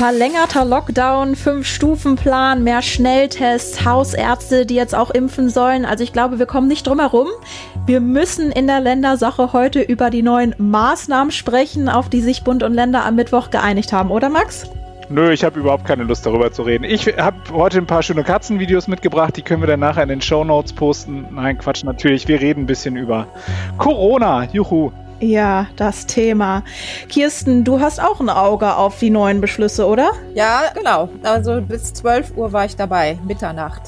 Verlängerter Lockdown, Fünf-Stufen-Plan, mehr Schnelltests, Hausärzte, die jetzt auch impfen sollen. Also ich glaube, wir kommen nicht drum herum. Wir müssen in der Ländersache heute über die neuen Maßnahmen sprechen, auf die sich Bund und Länder am Mittwoch geeinigt haben, oder Max? Nö, ich habe überhaupt keine Lust darüber zu reden. Ich habe heute ein paar schöne Katzenvideos mitgebracht, die können wir dann nachher in den Show Notes posten. Nein, Quatsch, natürlich. Wir reden ein bisschen über Corona. Juhu. Ja, das Thema. Kirsten, du hast auch ein Auge auf die neuen Beschlüsse, oder? Ja, genau. Also bis 12 Uhr war ich dabei, Mitternacht.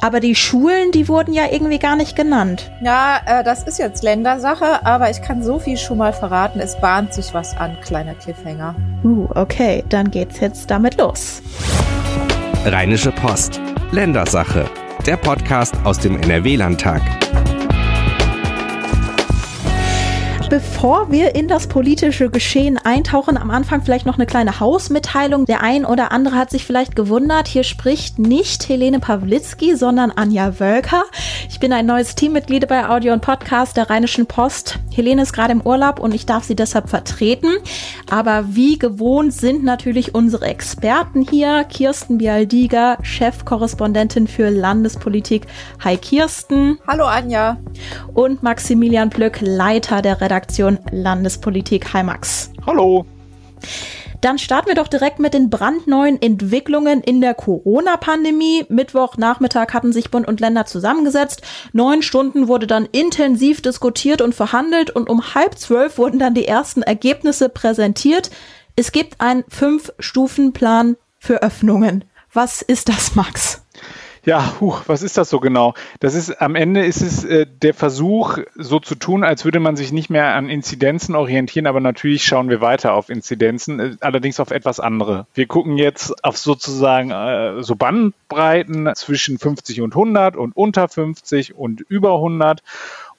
Aber die Schulen, die wurden ja irgendwie gar nicht genannt. Ja, äh, das ist jetzt Ländersache, aber ich kann so viel schon mal verraten. Es bahnt sich was an, kleiner Cliffhanger. Uh, okay, dann geht's jetzt damit los. Rheinische Post. Ländersache. Der Podcast aus dem NRW-Landtag. Bevor wir in das politische Geschehen eintauchen, am Anfang vielleicht noch eine kleine Hausmitteilung. Der ein oder andere hat sich vielleicht gewundert, hier spricht nicht Helene Pawlitzki, sondern Anja Wölker. Ich bin ein neues Teammitglied bei Audio und Podcast der Rheinischen Post. Helene ist gerade im Urlaub und ich darf sie deshalb vertreten. Aber wie gewohnt sind natürlich unsere Experten hier. Kirsten Bialdiger, Chefkorrespondentin für Landespolitik. Hi Kirsten. Hallo Anja. Und Maximilian Plück, Leiter der Redaktion Redaktion Landespolitik Heimax. Hallo. Dann starten wir doch direkt mit den brandneuen Entwicklungen in der Corona-Pandemie. Mittwochnachmittag hatten sich Bund und Länder zusammengesetzt. Neun Stunden wurde dann intensiv diskutiert und verhandelt und um halb zwölf wurden dann die ersten Ergebnisse präsentiert. Es gibt einen Fünf-Stufen-Plan für Öffnungen. Was ist das, Max? Ja, huch, was ist das so genau? Das ist am Ende ist es äh, der Versuch, so zu tun, als würde man sich nicht mehr an Inzidenzen orientieren, aber natürlich schauen wir weiter auf Inzidenzen, äh, allerdings auf etwas andere. Wir gucken jetzt auf sozusagen äh, so Bandbreiten zwischen 50 und 100 und unter 50 und über 100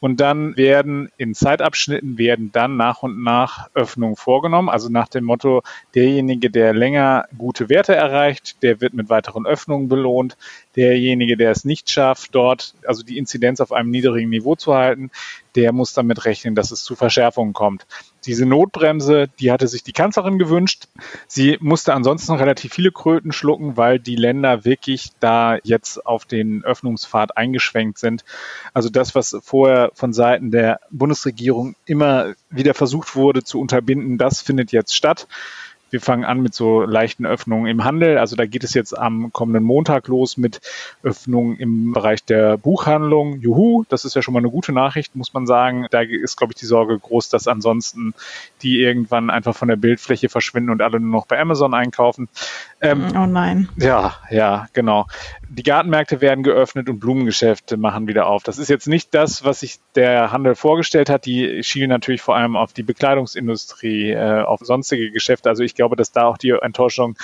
und dann werden in Zeitabschnitten werden dann nach und nach Öffnungen vorgenommen. Also nach dem Motto, derjenige, der länger gute Werte erreicht, der wird mit weiteren Öffnungen belohnt. Derjenige, der es nicht schafft, dort also die Inzidenz auf einem niedrigen Niveau zu halten, der muss damit rechnen, dass es zu Verschärfungen kommt. Diese Notbremse, die hatte sich die Kanzlerin gewünscht. Sie musste ansonsten relativ viele Kröten schlucken, weil die Länder wirklich da jetzt auf den Öffnungspfad eingeschwenkt sind. Also das, was vorher von Seiten der Bundesregierung immer wieder versucht wurde zu unterbinden, das findet jetzt statt. Wir fangen an mit so leichten Öffnungen im Handel. Also da geht es jetzt am kommenden Montag los mit Öffnungen im Bereich der Buchhandlung. Juhu, das ist ja schon mal eine gute Nachricht, muss man sagen. Da ist, glaube ich, die Sorge groß, dass ansonsten die irgendwann einfach von der Bildfläche verschwinden und alle nur noch bei Amazon einkaufen. Ähm, oh nein. Ja, ja, genau. Die Gartenmärkte werden geöffnet und Blumengeschäfte machen wieder auf. Das ist jetzt nicht das, was sich der Handel vorgestellt hat. Die schielen natürlich vor allem auf die Bekleidungsindustrie, äh, auf sonstige Geschäfte. Also ich glaube, dass da auch die Enttäuschung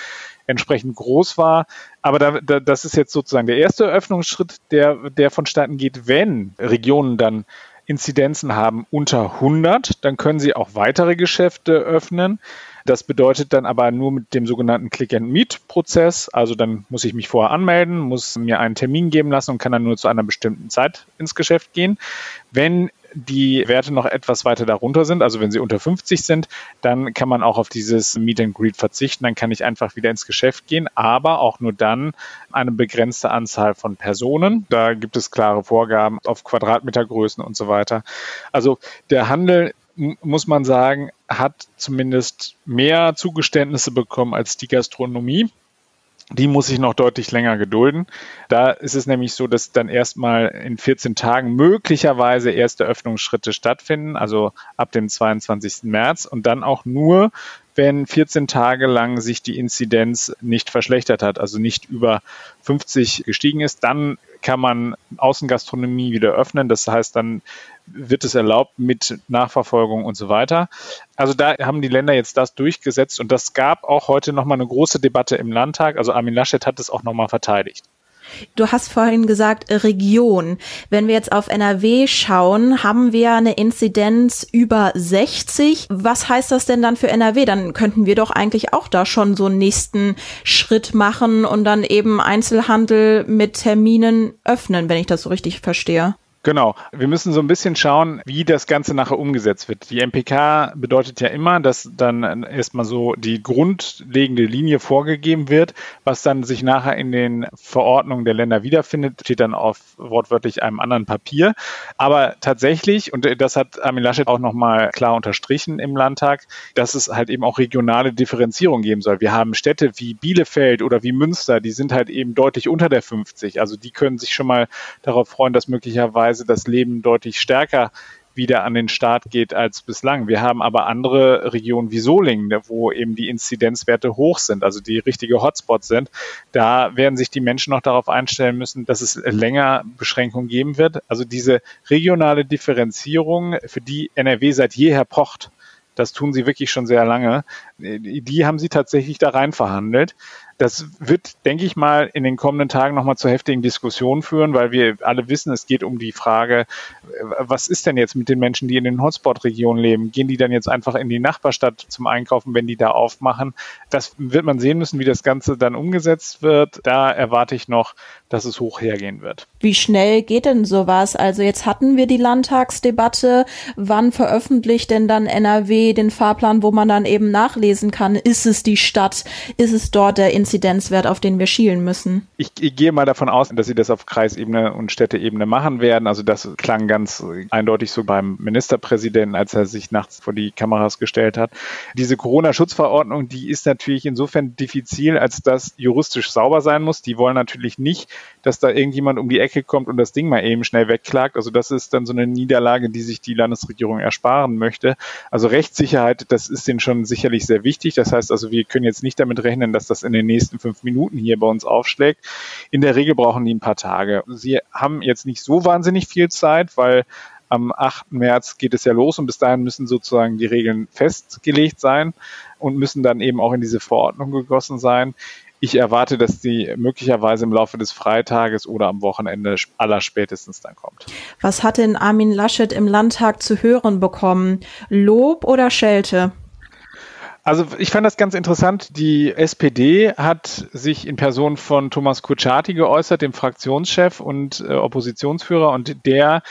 entsprechend groß war. Aber da, da, das ist jetzt sozusagen der erste Öffnungsschritt, der, der vonstatten geht, wenn Regionen dann Inzidenzen haben unter 100, dann können sie auch weitere Geschäfte öffnen. Das bedeutet dann aber nur mit dem sogenannten Click-and-Meet-Prozess. Also dann muss ich mich vorher anmelden, muss mir einen Termin geben lassen und kann dann nur zu einer bestimmten Zeit ins Geschäft gehen. Wenn die Werte noch etwas weiter darunter sind, also wenn sie unter 50 sind, dann kann man auch auf dieses Meet and Greet verzichten. Dann kann ich einfach wieder ins Geschäft gehen, aber auch nur dann eine begrenzte Anzahl von Personen. Da gibt es klare Vorgaben auf Quadratmetergrößen und so weiter. Also der Handel muss man sagen, hat zumindest mehr Zugeständnisse bekommen als die Gastronomie die muss ich noch deutlich länger gedulden. Da ist es nämlich so, dass dann erstmal in 14 Tagen möglicherweise erste Öffnungsschritte stattfinden, also ab dem 22. März und dann auch nur, wenn 14 Tage lang sich die Inzidenz nicht verschlechtert hat, also nicht über 50 gestiegen ist, dann kann man Außengastronomie wieder öffnen. Das heißt, dann wird es erlaubt mit Nachverfolgung und so weiter. Also da haben die Länder jetzt das durchgesetzt und das gab auch heute nochmal eine große Debatte im Landtag. Also Armin Laschet hat es auch nochmal verteidigt. Du hast vorhin gesagt Region. Wenn wir jetzt auf NRW schauen, haben wir eine Inzidenz über 60. Was heißt das denn dann für NRW? Dann könnten wir doch eigentlich auch da schon so einen nächsten Schritt machen und dann eben Einzelhandel mit Terminen öffnen, wenn ich das so richtig verstehe. Genau. Wir müssen so ein bisschen schauen, wie das Ganze nachher umgesetzt wird. Die MPK bedeutet ja immer, dass dann erstmal so die grundlegende Linie vorgegeben wird, was dann sich nachher in den Verordnungen der Länder wiederfindet, steht dann auf wortwörtlich einem anderen Papier. Aber tatsächlich, und das hat Armin Laschet auch nochmal klar unterstrichen im Landtag, dass es halt eben auch regionale Differenzierung geben soll. Wir haben Städte wie Bielefeld oder wie Münster, die sind halt eben deutlich unter der 50. Also die können sich schon mal darauf freuen, dass möglicherweise Weise das Leben deutlich stärker wieder an den Start geht als bislang. Wir haben aber andere Regionen wie Solingen, wo eben die Inzidenzwerte hoch sind, also die richtige Hotspots sind. Da werden sich die Menschen noch darauf einstellen müssen, dass es länger Beschränkungen geben wird. Also diese regionale Differenzierung, für die NRW seit jeher pocht, das tun sie wirklich schon sehr lange. Die haben sie tatsächlich da rein verhandelt. Das wird, denke ich mal, in den kommenden Tagen nochmal zu heftigen Diskussionen führen, weil wir alle wissen, es geht um die Frage, was ist denn jetzt mit den Menschen, die in den Hotspot-Regionen leben? Gehen die dann jetzt einfach in die Nachbarstadt zum Einkaufen, wenn die da aufmachen? Das wird man sehen müssen, wie das Ganze dann umgesetzt wird. Da erwarte ich noch, dass es hoch hergehen wird. Wie schnell geht denn sowas? Also jetzt hatten wir die Landtagsdebatte. Wann veröffentlicht denn dann NRW den Fahrplan, wo man dann eben nachlesen kann, ist es die Stadt, ist es dort der Inzidenzwert, auf den wir schielen müssen? Ich, ich gehe mal davon aus, dass sie das auf Kreisebene und Städteebene machen werden. Also das klang ganz eindeutig so beim Ministerpräsidenten, als er sich nachts vor die Kameras gestellt hat. Diese Corona-Schutzverordnung, die ist natürlich insofern diffizil, als dass juristisch sauber sein muss. Die wollen natürlich nicht, dass da irgendjemand um die Ecke kommt und das Ding mal eben schnell wegklagt. Also das ist dann so eine Niederlage, die sich die Landesregierung ersparen möchte. Also Rechtssicherheit, das ist denen schon sicherlich sehr wichtig. Das heißt also, wir können jetzt nicht damit rechnen, dass das in den nächsten fünf Minuten hier bei uns aufschlägt. In der Regel brauchen die ein paar Tage. Sie haben jetzt nicht so wahnsinnig viel Zeit, weil am 8. März geht es ja los und bis dahin müssen sozusagen die Regeln festgelegt sein und müssen dann eben auch in diese Verordnung gegossen sein. Ich erwarte, dass die möglicherweise im Laufe des Freitages oder am Wochenende aller spätestens dann kommt. Was hat denn Armin Laschet im Landtag zu hören bekommen? Lob oder Schelte? Also ich fand das ganz interessant. Die SPD hat sich in Person von Thomas Kutschaty geäußert, dem Fraktionschef und äh, Oppositionsführer, und der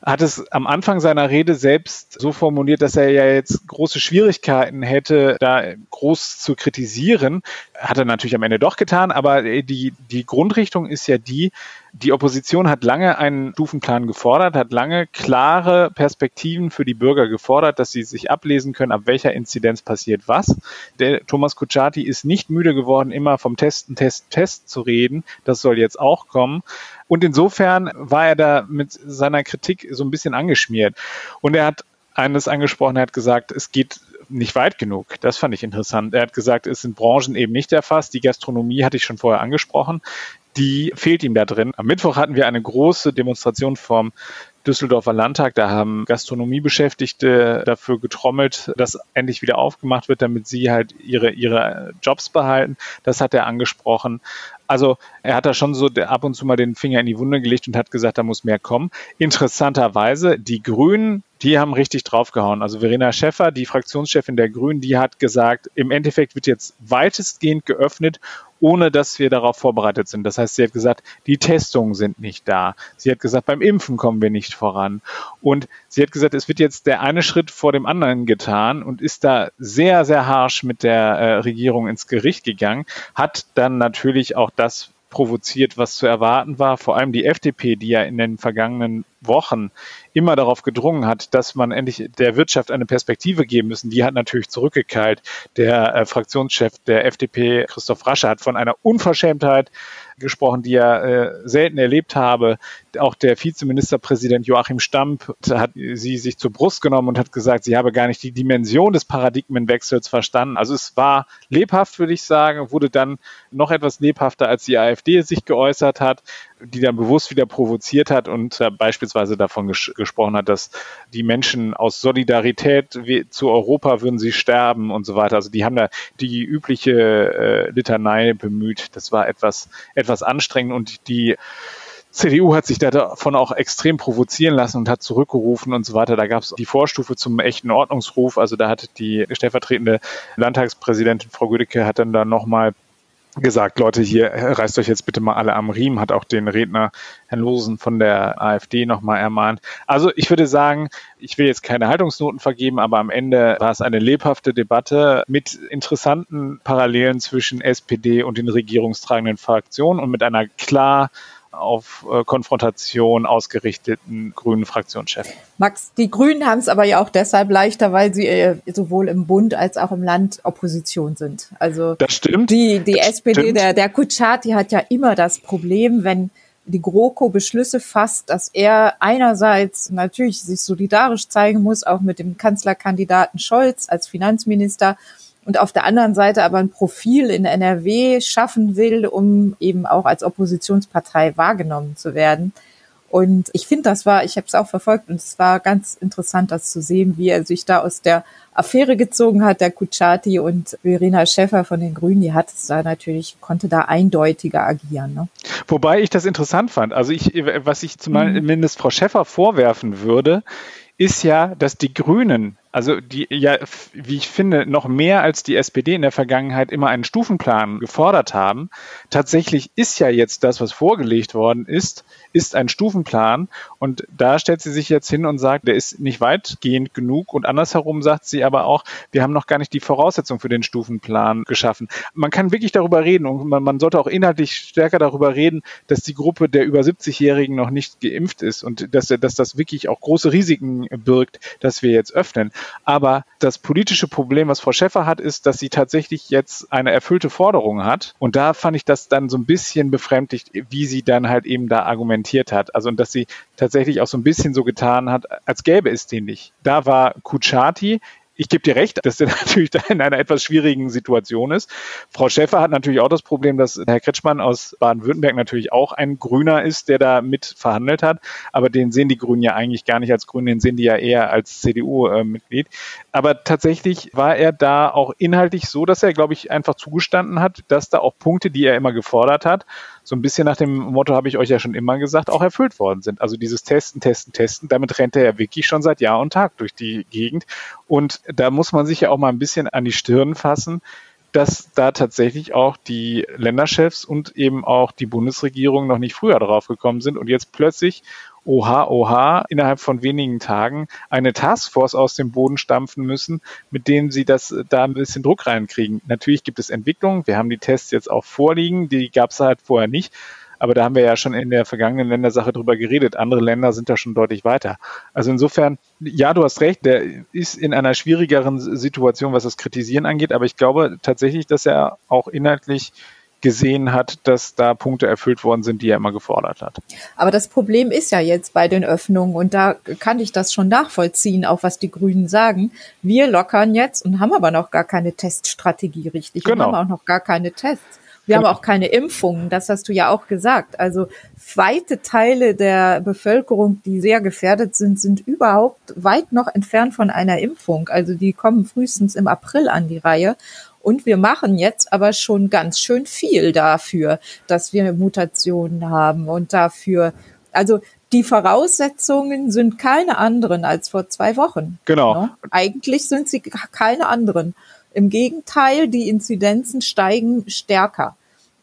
hat es am Anfang seiner Rede selbst so formuliert, dass er ja jetzt große Schwierigkeiten hätte, da groß zu kritisieren. Hat er natürlich am Ende doch getan, aber die, die Grundrichtung ist ja die, die Opposition hat lange einen Stufenplan gefordert, hat lange klare Perspektiven für die Bürger gefordert, dass sie sich ablesen können, ab welcher Inzidenz passiert was. Der Thomas Kutschaty ist nicht müde geworden, immer vom Testen, Test, Test zu reden. Das soll jetzt auch kommen. Und insofern war er da mit seiner Kritik so ein bisschen angeschmiert. Und er hat eines angesprochen, er hat gesagt, es geht nicht weit genug. Das fand ich interessant. Er hat gesagt, es sind Branchen eben nicht erfasst. Die Gastronomie hatte ich schon vorher angesprochen. Die fehlt ihm da drin. Am Mittwoch hatten wir eine große Demonstration vom Düsseldorfer Landtag. Da haben Gastronomiebeschäftigte dafür getrommelt, dass endlich wieder aufgemacht wird, damit sie halt ihre, ihre Jobs behalten. Das hat er angesprochen. Also er hat da schon so ab und zu mal den Finger in die Wunde gelegt und hat gesagt, da muss mehr kommen. Interessanterweise, die Grünen, die haben richtig draufgehauen. Also Verena Schäffer, die Fraktionschefin der Grünen, die hat gesagt, im Endeffekt wird jetzt weitestgehend geöffnet ohne dass wir darauf vorbereitet sind. Das heißt, sie hat gesagt, die Testungen sind nicht da. Sie hat gesagt, beim Impfen kommen wir nicht voran. Und sie hat gesagt, es wird jetzt der eine Schritt vor dem anderen getan und ist da sehr, sehr harsch mit der äh, Regierung ins Gericht gegangen, hat dann natürlich auch das provoziert, was zu erwarten war. Vor allem die FDP, die ja in den vergangenen Wochen immer darauf gedrungen hat, dass man endlich der Wirtschaft eine Perspektive geben müssen, die hat natürlich zurückgekeilt. Der äh, Fraktionschef der FDP, Christoph Rasche, hat von einer Unverschämtheit gesprochen, die er äh, selten erlebt habe. Auch der Vizeministerpräsident Joachim Stamp hat sie sich zur Brust genommen und hat gesagt, sie habe gar nicht die Dimension des Paradigmenwechsels verstanden. Also es war lebhaft, würde ich sagen, wurde dann noch etwas lebhafter, als die AfD sich geäußert hat, die dann bewusst wieder provoziert hat und äh, beispielsweise davon ges gesprochen hat, dass die Menschen aus Solidarität zu Europa würden sie sterben und so weiter. Also die haben da die übliche äh, Litanei bemüht. Das war etwas, etwas anstrengend und die CDU hat sich davon auch extrem provozieren lassen und hat zurückgerufen und so weiter. Da gab es die Vorstufe zum echten Ordnungsruf. Also da hat die stellvertretende Landtagspräsidentin Frau Gödecke hat dann da nochmal gesagt, Leute, hier reißt euch jetzt bitte mal alle am Riemen, hat auch den Redner Herrn Losen von der AfD nochmal ermahnt. Also ich würde sagen, ich will jetzt keine Haltungsnoten vergeben, aber am Ende war es eine lebhafte Debatte mit interessanten Parallelen zwischen SPD und den regierungstragenden Fraktionen und mit einer klar auf äh, Konfrontation ausgerichteten grünen Fraktionschef. Max, die Grünen haben es aber ja auch deshalb leichter, weil sie äh, sowohl im Bund als auch im Land Opposition sind. Also das stimmt. Die, die das SPD, stimmt. der, der Kutschaty hat ja immer das Problem, wenn die GroKo Beschlüsse fasst, dass er einerseits natürlich sich solidarisch zeigen muss, auch mit dem Kanzlerkandidaten Scholz als Finanzminister, und auf der anderen Seite aber ein Profil in NRW schaffen will, um eben auch als Oppositionspartei wahrgenommen zu werden. Und ich finde, das war, ich habe es auch verfolgt und es war ganz interessant, das zu sehen, wie er sich da aus der Affäre gezogen hat, der Kutschaty und Verena Schäffer von den Grünen, die hat es da natürlich, konnte da eindeutiger agieren. Ne? Wobei ich das interessant fand. Also ich, was ich zumindest mhm. Frau Schäffer vorwerfen würde, ist ja, dass die Grünen also die ja, wie ich finde, noch mehr als die SPD in der Vergangenheit immer einen Stufenplan gefordert haben. Tatsächlich ist ja jetzt das, was vorgelegt worden ist, ist ein Stufenplan. Und da stellt sie sich jetzt hin und sagt, der ist nicht weitgehend genug. Und andersherum sagt sie aber auch, wir haben noch gar nicht die Voraussetzung für den Stufenplan geschaffen. Man kann wirklich darüber reden und man, man sollte auch inhaltlich stärker darüber reden, dass die Gruppe der über 70-Jährigen noch nicht geimpft ist und dass, dass das wirklich auch große Risiken birgt, dass wir jetzt öffnen. Aber das politische Problem, was Frau Schäffer hat, ist, dass sie tatsächlich jetzt eine erfüllte Forderung hat. Und da fand ich das dann so ein bisschen befremdlich, wie sie dann halt eben da argumentiert hat. Also, und dass sie tatsächlich auch so ein bisschen so getan hat, als gäbe es den nicht. Da war Kuchati, ich gebe dir recht, dass er natürlich da in einer etwas schwierigen Situation ist. Frau Schäfer hat natürlich auch das Problem, dass Herr Kretschmann aus Baden-Württemberg natürlich auch ein Grüner ist, der da mit verhandelt hat. Aber den sehen die Grünen ja eigentlich gar nicht als Grünen, den sehen die ja eher als CDU-Mitglied. Aber tatsächlich war er da auch inhaltlich so, dass er, glaube ich, einfach zugestanden hat, dass da auch Punkte, die er immer gefordert hat, so ein bisschen nach dem Motto habe ich euch ja schon immer gesagt, auch erfüllt worden sind. Also dieses Testen, Testen, Testen, damit rennt er ja wirklich schon seit Jahr und Tag durch die Gegend. Und da muss man sich ja auch mal ein bisschen an die Stirn fassen, dass da tatsächlich auch die Länderchefs und eben auch die Bundesregierung noch nicht früher drauf gekommen sind und jetzt plötzlich oha, oha, innerhalb von wenigen Tagen eine Taskforce aus dem Boden stampfen müssen, mit denen sie das äh, da ein bisschen Druck reinkriegen. Natürlich gibt es Entwicklungen. Wir haben die Tests jetzt auch vorliegen. Die gab es halt vorher nicht. Aber da haben wir ja schon in der vergangenen Ländersache drüber geredet. Andere Länder sind da schon deutlich weiter. Also insofern, ja, du hast recht, der ist in einer schwierigeren Situation, was das Kritisieren angeht. Aber ich glaube tatsächlich, dass er auch inhaltlich gesehen hat, dass da Punkte erfüllt worden sind, die er immer gefordert hat. Aber das Problem ist ja jetzt bei den Öffnungen und da kann ich das schon nachvollziehen, auch was die Grünen sagen. Wir lockern jetzt und haben aber noch gar keine Teststrategie richtig genau. und haben auch noch gar keine Tests. Wir genau. haben auch keine Impfungen, das hast du ja auch gesagt. Also weite Teile der Bevölkerung, die sehr gefährdet sind, sind überhaupt weit noch entfernt von einer Impfung. Also die kommen frühestens im April an die Reihe. Und wir machen jetzt aber schon ganz schön viel dafür, dass wir Mutationen haben und dafür, also die Voraussetzungen sind keine anderen als vor zwei Wochen. Genau. Ne? Eigentlich sind sie keine anderen. Im Gegenteil, die Inzidenzen steigen stärker.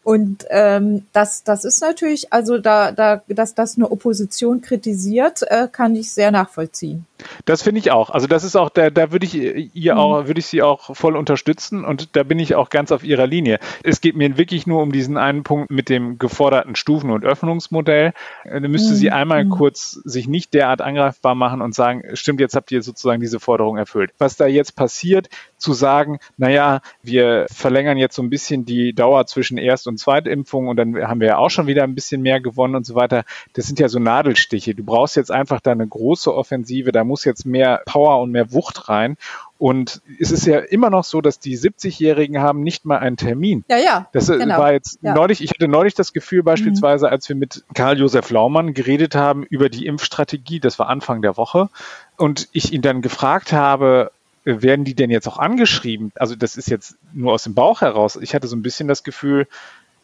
Und ähm, das, das ist natürlich, also da, da, dass das eine Opposition kritisiert, äh, kann ich sehr nachvollziehen. Das finde ich auch. Also das ist auch, da, da würde ich ihr mhm. auch, würde ich sie auch voll unterstützen und da bin ich auch ganz auf ihrer Linie. Es geht mir wirklich nur um diesen einen Punkt mit dem geforderten Stufen- und Öffnungsmodell. Da müsste mhm. sie einmal mhm. kurz sich nicht derart angreifbar machen und sagen, stimmt, jetzt habt ihr sozusagen diese Forderung erfüllt. Was da jetzt passiert, zu sagen, naja, wir verlängern jetzt so ein bisschen die Dauer zwischen Erst- und Zweitimpfung und dann haben wir ja auch schon wieder ein bisschen mehr gewonnen und so weiter. Das sind ja so Nadelstiche. Du brauchst jetzt einfach da eine große Offensive, da muss jetzt mehr Power und mehr Wucht rein. Und es ist ja immer noch so, dass die 70-Jährigen haben nicht mal einen Termin. Ja, ja. Das äh, genau. war jetzt ja. neulich, ich hatte neulich das Gefühl beispielsweise, mhm. als wir mit Karl-Josef Laumann geredet haben über die Impfstrategie, das war Anfang der Woche, und ich ihn dann gefragt habe, werden die denn jetzt auch angeschrieben? Also das ist jetzt nur aus dem Bauch heraus. Ich hatte so ein bisschen das Gefühl,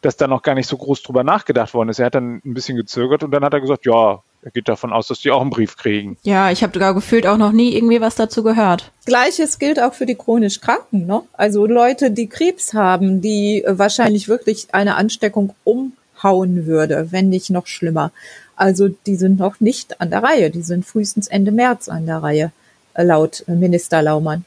dass da noch gar nicht so groß drüber nachgedacht worden ist. Er hat dann ein bisschen gezögert und dann hat er gesagt, ja, geht davon aus, dass die auch einen Brief kriegen. Ja, ich habe sogar gefühlt auch noch nie irgendwie was dazu gehört. Gleiches gilt auch für die chronisch Kranken. Ne? Also Leute, die Krebs haben, die wahrscheinlich wirklich eine Ansteckung umhauen würde, wenn nicht noch schlimmer. Also die sind noch nicht an der Reihe. Die sind frühestens Ende März an der Reihe, laut Minister Laumann.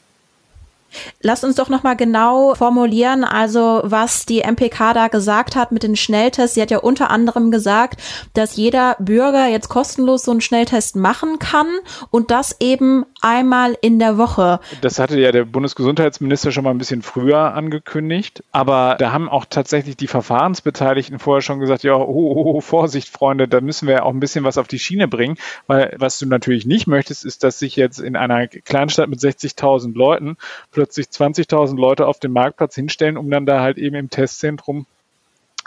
Lass uns doch nochmal genau formulieren, also was die MPK da gesagt hat mit den Schnelltests. Sie hat ja unter anderem gesagt, dass jeder Bürger jetzt kostenlos so einen Schnelltest machen kann und das eben einmal in der Woche. Das hatte ja der Bundesgesundheitsminister schon mal ein bisschen früher angekündigt, aber da haben auch tatsächlich die Verfahrensbeteiligten vorher schon gesagt, ja, oh, oh, oh Vorsicht, Freunde, da müssen wir auch ein bisschen was auf die Schiene bringen, weil was du natürlich nicht möchtest, ist, dass sich jetzt in einer Kleinstadt mit 60.000 Leuten plötzlich 20.000 Leute auf dem Marktplatz hinstellen, um dann da halt eben im Testzentrum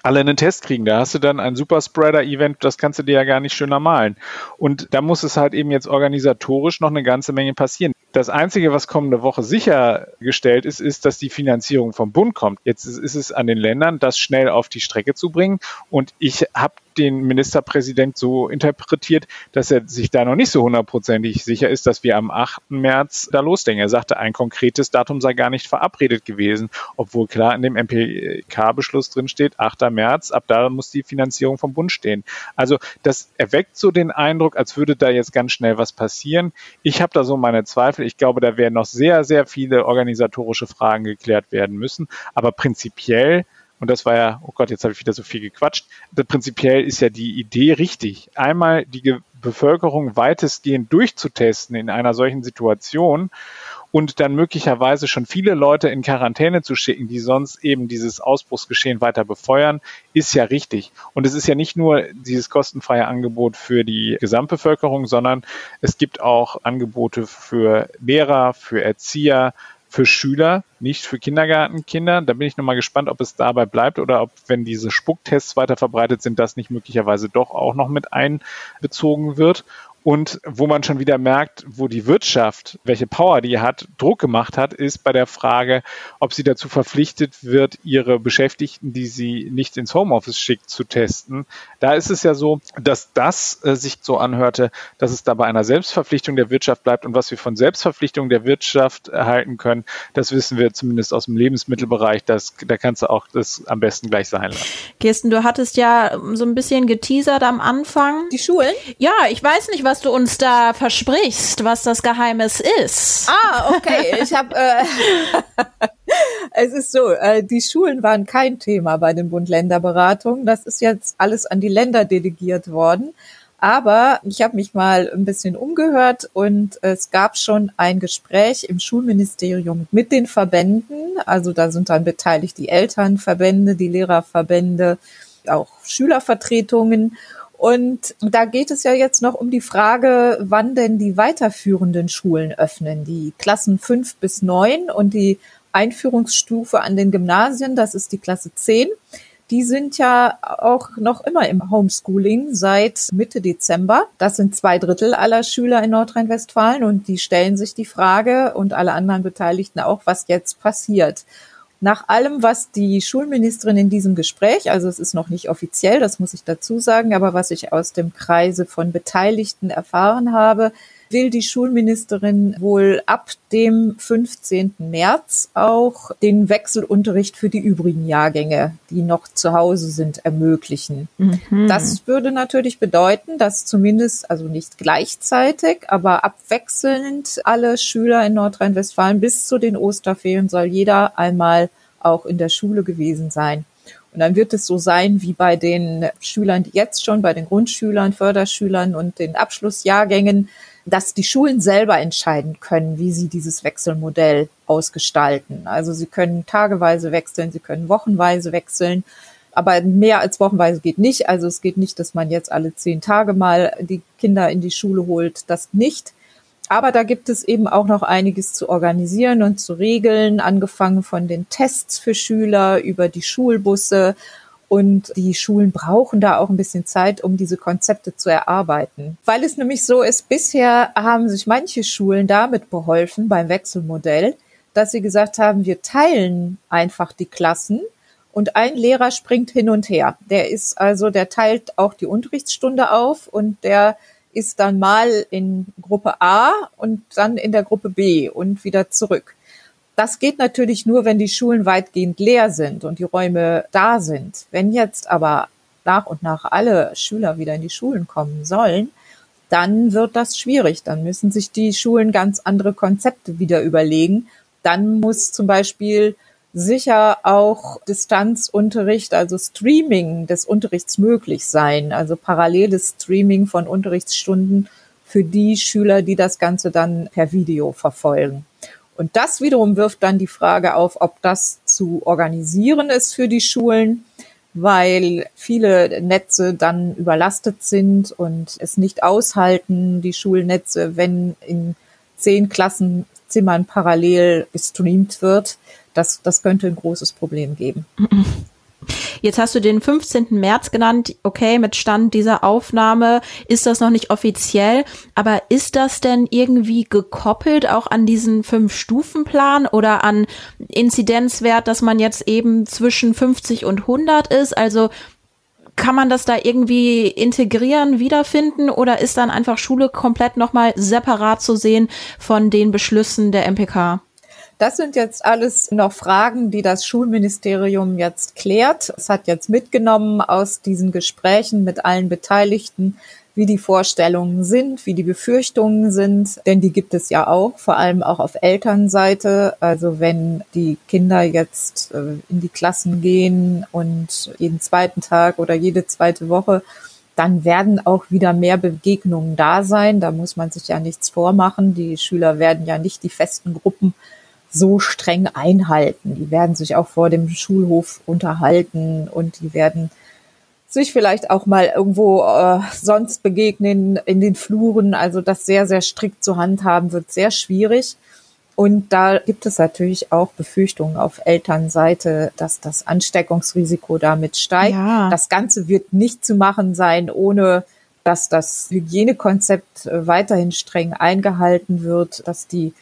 alle einen Test kriegen. Da hast du dann ein Superspreader-Event, das kannst du dir ja gar nicht schöner malen. Und da muss es halt eben jetzt organisatorisch noch eine ganze Menge passieren. Das Einzige, was kommende Woche sichergestellt ist, ist, dass die Finanzierung vom Bund kommt. Jetzt ist es an den Ländern, das schnell auf die Strecke zu bringen. Und ich habe den Ministerpräsident so interpretiert, dass er sich da noch nicht so hundertprozentig sicher ist, dass wir am 8. März da losdenken. Er sagte, ein konkretes Datum sei gar nicht verabredet gewesen, obwohl klar in dem MPK-Beschluss drin steht, 8. März, ab da muss die Finanzierung vom Bund stehen. Also das erweckt so den Eindruck, als würde da jetzt ganz schnell was passieren. Ich habe da so meine Zweifel. Ich glaube, da werden noch sehr, sehr viele organisatorische Fragen geklärt werden müssen. Aber prinzipiell und das war ja, oh Gott, jetzt habe ich wieder so viel gequatscht. Prinzipiell ist ja die Idee richtig. Einmal die Bevölkerung weitestgehend durchzutesten in einer solchen Situation und dann möglicherweise schon viele Leute in Quarantäne zu schicken, die sonst eben dieses Ausbruchsgeschehen weiter befeuern, ist ja richtig. Und es ist ja nicht nur dieses kostenfreie Angebot für die Gesamtbevölkerung, sondern es gibt auch Angebote für Lehrer, für Erzieher, für Schüler, nicht für Kindergartenkinder. Da bin ich nochmal gespannt, ob es dabei bleibt oder ob, wenn diese Spucktests weiter verbreitet sind, das nicht möglicherweise doch auch noch mit einbezogen wird und wo man schon wieder merkt, wo die Wirtschaft, welche Power die hat, Druck gemacht hat, ist bei der Frage, ob sie dazu verpflichtet wird, ihre Beschäftigten, die sie nicht ins Homeoffice schickt, zu testen. Da ist es ja so, dass das äh, sich so anhörte, dass es da bei einer Selbstverpflichtung der Wirtschaft bleibt. Und was wir von Selbstverpflichtung der Wirtschaft erhalten können, das wissen wir zumindest aus dem Lebensmittelbereich. Das, da kannst du auch das am besten gleich sein lassen. Kirsten, du hattest ja so ein bisschen geteasert am Anfang. Die Schulen? Ja, ich weiß nicht, was was du uns da versprichst, was das Geheimnis ist. Ah, okay. Ich habe. Äh, es ist so, äh, die Schulen waren kein Thema bei den Bund-Länder-Beratungen. Das ist jetzt alles an die Länder delegiert worden. Aber ich habe mich mal ein bisschen umgehört und es gab schon ein Gespräch im Schulministerium mit den Verbänden. Also da sind dann beteiligt die Elternverbände, die Lehrerverbände, auch Schülervertretungen. Und da geht es ja jetzt noch um die Frage, wann denn die weiterführenden Schulen öffnen. Die Klassen fünf bis neun und die Einführungsstufe an den Gymnasien, das ist die Klasse zehn. Die sind ja auch noch immer im Homeschooling seit Mitte Dezember. Das sind zwei Drittel aller Schüler in Nordrhein-Westfalen und die stellen sich die Frage und alle anderen Beteiligten auch, was jetzt passiert. Nach allem, was die Schulministerin in diesem Gespräch, also es ist noch nicht offiziell, das muss ich dazu sagen, aber was ich aus dem Kreise von Beteiligten erfahren habe, will die Schulministerin wohl ab dem 15. März auch den Wechselunterricht für die übrigen Jahrgänge, die noch zu Hause sind, ermöglichen. Mhm. Das würde natürlich bedeuten, dass zumindest, also nicht gleichzeitig, aber abwechselnd alle Schüler in Nordrhein-Westfalen bis zu den Osterferien soll jeder einmal auch in der Schule gewesen sein. Und dann wird es so sein wie bei den Schülern, die jetzt schon, bei den Grundschülern, Förderschülern und den Abschlussjahrgängen, dass die Schulen selber entscheiden können, wie sie dieses Wechselmodell ausgestalten. Also sie können tageweise wechseln, sie können wochenweise wechseln, aber mehr als wochenweise geht nicht. Also es geht nicht, dass man jetzt alle zehn Tage mal die Kinder in die Schule holt, das nicht. Aber da gibt es eben auch noch einiges zu organisieren und zu regeln, angefangen von den Tests für Schüler über die Schulbusse und die Schulen brauchen da auch ein bisschen Zeit, um diese Konzepte zu erarbeiten. Weil es nämlich so ist, bisher haben sich manche Schulen damit beholfen beim Wechselmodell, dass sie gesagt haben, wir teilen einfach die Klassen und ein Lehrer springt hin und her. Der ist also, der teilt auch die Unterrichtsstunde auf und der ist dann mal in Gruppe A und dann in der Gruppe B und wieder zurück. Das geht natürlich nur, wenn die Schulen weitgehend leer sind und die Räume da sind. Wenn jetzt aber nach und nach alle Schüler wieder in die Schulen kommen sollen, dann wird das schwierig. Dann müssen sich die Schulen ganz andere Konzepte wieder überlegen. Dann muss zum Beispiel sicher auch Distanzunterricht, also Streaming des Unterrichts möglich sein, also paralleles Streaming von Unterrichtsstunden für die Schüler, die das Ganze dann per Video verfolgen. Und das wiederum wirft dann die Frage auf, ob das zu organisieren ist für die Schulen, weil viele Netze dann überlastet sind und es nicht aushalten, die Schulnetze, wenn in zehn Klassenzimmern parallel gestreamt wird. Das, das könnte ein großes Problem geben. Jetzt hast du den 15. März genannt. Okay, mit Stand dieser Aufnahme ist das noch nicht offiziell. Aber ist das denn irgendwie gekoppelt auch an diesen Fünf-Stufen-Plan oder an Inzidenzwert, dass man jetzt eben zwischen 50 und 100 ist? Also kann man das da irgendwie integrieren, wiederfinden oder ist dann einfach Schule komplett nochmal separat zu sehen von den Beschlüssen der MPK? Das sind jetzt alles noch Fragen, die das Schulministerium jetzt klärt. Es hat jetzt mitgenommen aus diesen Gesprächen mit allen Beteiligten, wie die Vorstellungen sind, wie die Befürchtungen sind, denn die gibt es ja auch, vor allem auch auf Elternseite. Also wenn die Kinder jetzt äh, in die Klassen gehen und jeden zweiten Tag oder jede zweite Woche dann werden auch wieder mehr Begegnungen da sein. Da muss man sich ja nichts vormachen. Die Schüler werden ja nicht die festen Gruppen so streng einhalten. Die werden sich auch vor dem Schulhof unterhalten und die werden sich vielleicht auch mal irgendwo äh, sonst begegnen in den Fluren. Also das sehr, sehr strikt zu handhaben wird sehr schwierig. Und da gibt es natürlich auch Befürchtungen auf Elternseite, dass das Ansteckungsrisiko damit steigt. Ja. Das Ganze wird nicht zu machen sein, ohne dass das Hygienekonzept weiterhin streng eingehalten wird, dass die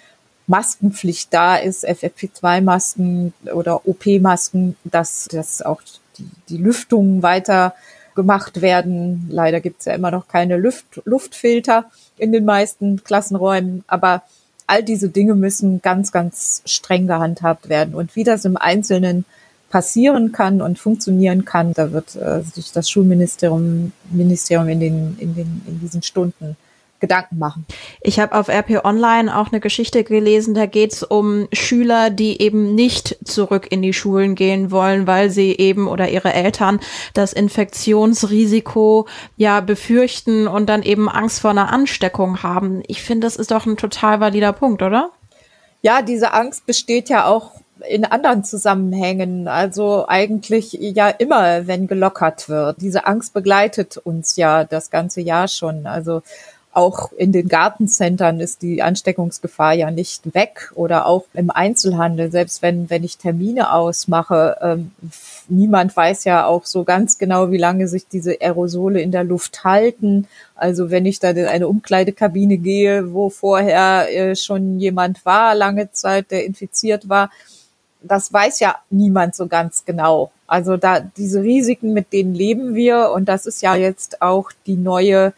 Maskenpflicht da ist, FFP2-Masken oder OP-Masken, dass, dass auch die, die Lüftungen weiter gemacht werden. Leider gibt es ja immer noch keine Luft, Luftfilter in den meisten Klassenräumen, aber all diese Dinge müssen ganz, ganz streng gehandhabt werden. Und wie das im Einzelnen passieren kann und funktionieren kann, da wird äh, sich das Schulministerium Ministerium in, den, in, den, in diesen Stunden Gedanken machen. Ich habe auf RP Online auch eine Geschichte gelesen, da geht es um Schüler, die eben nicht zurück in die Schulen gehen wollen, weil sie eben oder ihre Eltern das Infektionsrisiko ja befürchten und dann eben Angst vor einer Ansteckung haben. Ich finde, das ist doch ein total valider Punkt, oder? Ja, diese Angst besteht ja auch in anderen Zusammenhängen. Also eigentlich ja immer, wenn gelockert wird. Diese Angst begleitet uns ja das ganze Jahr schon. Also auch in den Gartencentern ist die Ansteckungsgefahr ja nicht weg oder auch im Einzelhandel, selbst wenn, wenn ich Termine ausmache, ähm, niemand weiß ja auch so ganz genau, wie lange sich diese Aerosole in der Luft halten. Also wenn ich da in eine Umkleidekabine gehe, wo vorher äh, schon jemand war, lange Zeit, der infiziert war, das weiß ja niemand so ganz genau. Also da diese Risiken, mit denen leben wir und das ist ja jetzt auch die neue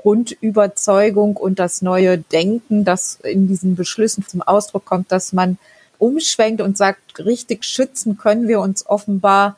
Grundüberzeugung und das neue Denken, das in diesen Beschlüssen zum Ausdruck kommt, dass man umschwenkt und sagt, richtig schützen können wir uns offenbar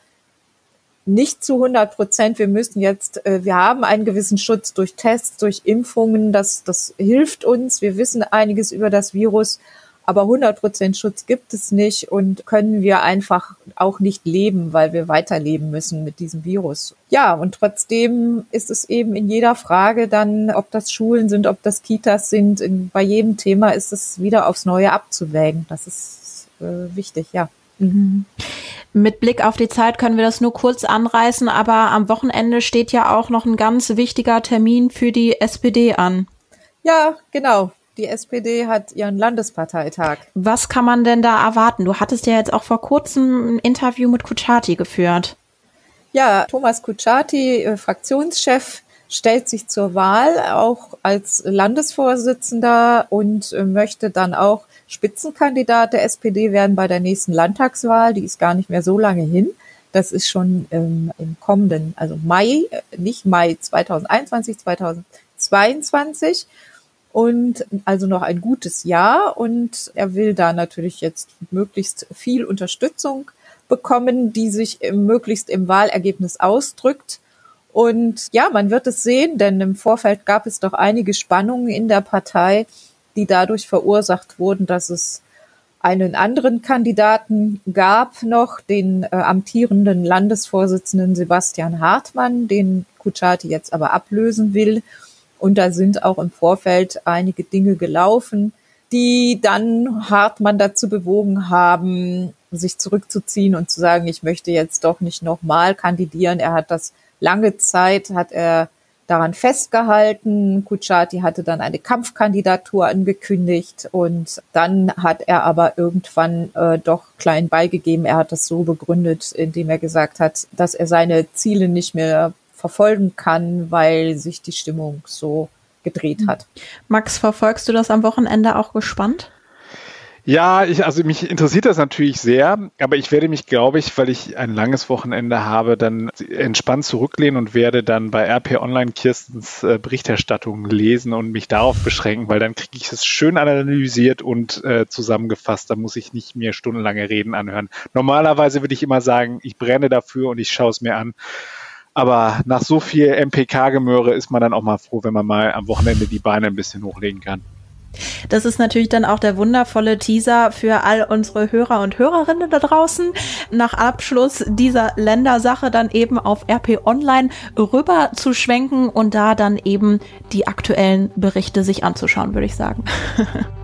nicht zu 100 Prozent. Wir müssen jetzt, äh, wir haben einen gewissen Schutz durch Tests, durch Impfungen. Das, das hilft uns. Wir wissen einiges über das Virus. Aber 100% Schutz gibt es nicht und können wir einfach auch nicht leben, weil wir weiterleben müssen mit diesem Virus. Ja, und trotzdem ist es eben in jeder Frage dann, ob das Schulen sind, ob das Kitas sind, in, bei jedem Thema ist es wieder aufs Neue abzuwägen. Das ist äh, wichtig, ja. Mhm. Mit Blick auf die Zeit können wir das nur kurz anreißen, aber am Wochenende steht ja auch noch ein ganz wichtiger Termin für die SPD an. Ja, genau. Die SPD hat ihren Landesparteitag. Was kann man denn da erwarten? Du hattest ja jetzt auch vor kurzem ein Interview mit Kutschaty geführt. Ja, Thomas Kutschaty, äh, Fraktionschef, stellt sich zur Wahl auch als Landesvorsitzender und äh, möchte dann auch Spitzenkandidat der SPD werden bei der nächsten Landtagswahl. Die ist gar nicht mehr so lange hin. Das ist schon ähm, im kommenden, also Mai, äh, nicht Mai 2021, 2022 2022 und also noch ein gutes Jahr und er will da natürlich jetzt möglichst viel Unterstützung bekommen, die sich möglichst im Wahlergebnis ausdrückt. Und ja, man wird es sehen, denn im Vorfeld gab es doch einige Spannungen in der Partei, die dadurch verursacht wurden, dass es einen anderen Kandidaten gab noch, den äh, amtierenden Landesvorsitzenden Sebastian Hartmann, den Kutschaty jetzt aber ablösen will. Und da sind auch im Vorfeld einige Dinge gelaufen, die dann Hartmann dazu bewogen haben, sich zurückzuziehen und zu sagen, ich möchte jetzt doch nicht nochmal kandidieren. Er hat das lange Zeit, hat er daran festgehalten. Kutschaty hatte dann eine Kampfkandidatur angekündigt und dann hat er aber irgendwann äh, doch klein beigegeben. Er hat das so begründet, indem er gesagt hat, dass er seine Ziele nicht mehr verfolgen kann, weil sich die Stimmung so gedreht hat. Max, verfolgst du das am Wochenende auch gespannt? Ja, ich, also mich interessiert das natürlich sehr, aber ich werde mich, glaube ich, weil ich ein langes Wochenende habe, dann entspannt zurücklehnen und werde dann bei RP Online Kirstens äh, Berichterstattung lesen und mich darauf beschränken, weil dann kriege ich es schön analysiert und äh, zusammengefasst. Da muss ich nicht mir stundenlange Reden anhören. Normalerweise würde ich immer sagen, ich brenne dafür und ich schaue es mir an. Aber nach so viel MPK-Gemöre ist man dann auch mal froh, wenn man mal am Wochenende die Beine ein bisschen hochlegen kann. Das ist natürlich dann auch der wundervolle Teaser für all unsere Hörer und Hörerinnen da draußen. Nach Abschluss dieser Ländersache dann eben auf RP Online rüber zu schwenken und da dann eben die aktuellen Berichte sich anzuschauen, würde ich sagen.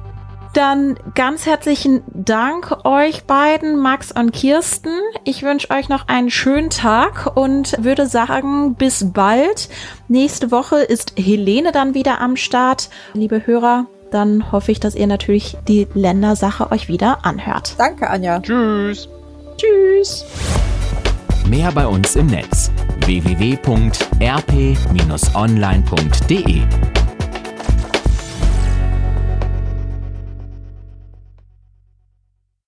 Dann ganz herzlichen Dank euch beiden, Max und Kirsten. Ich wünsche euch noch einen schönen Tag und würde sagen, bis bald. Nächste Woche ist Helene dann wieder am Start. Liebe Hörer, dann hoffe ich, dass ihr natürlich die Ländersache euch wieder anhört. Danke, Anja. Tschüss. Tschüss. Mehr bei uns im Netz www.rp-online.de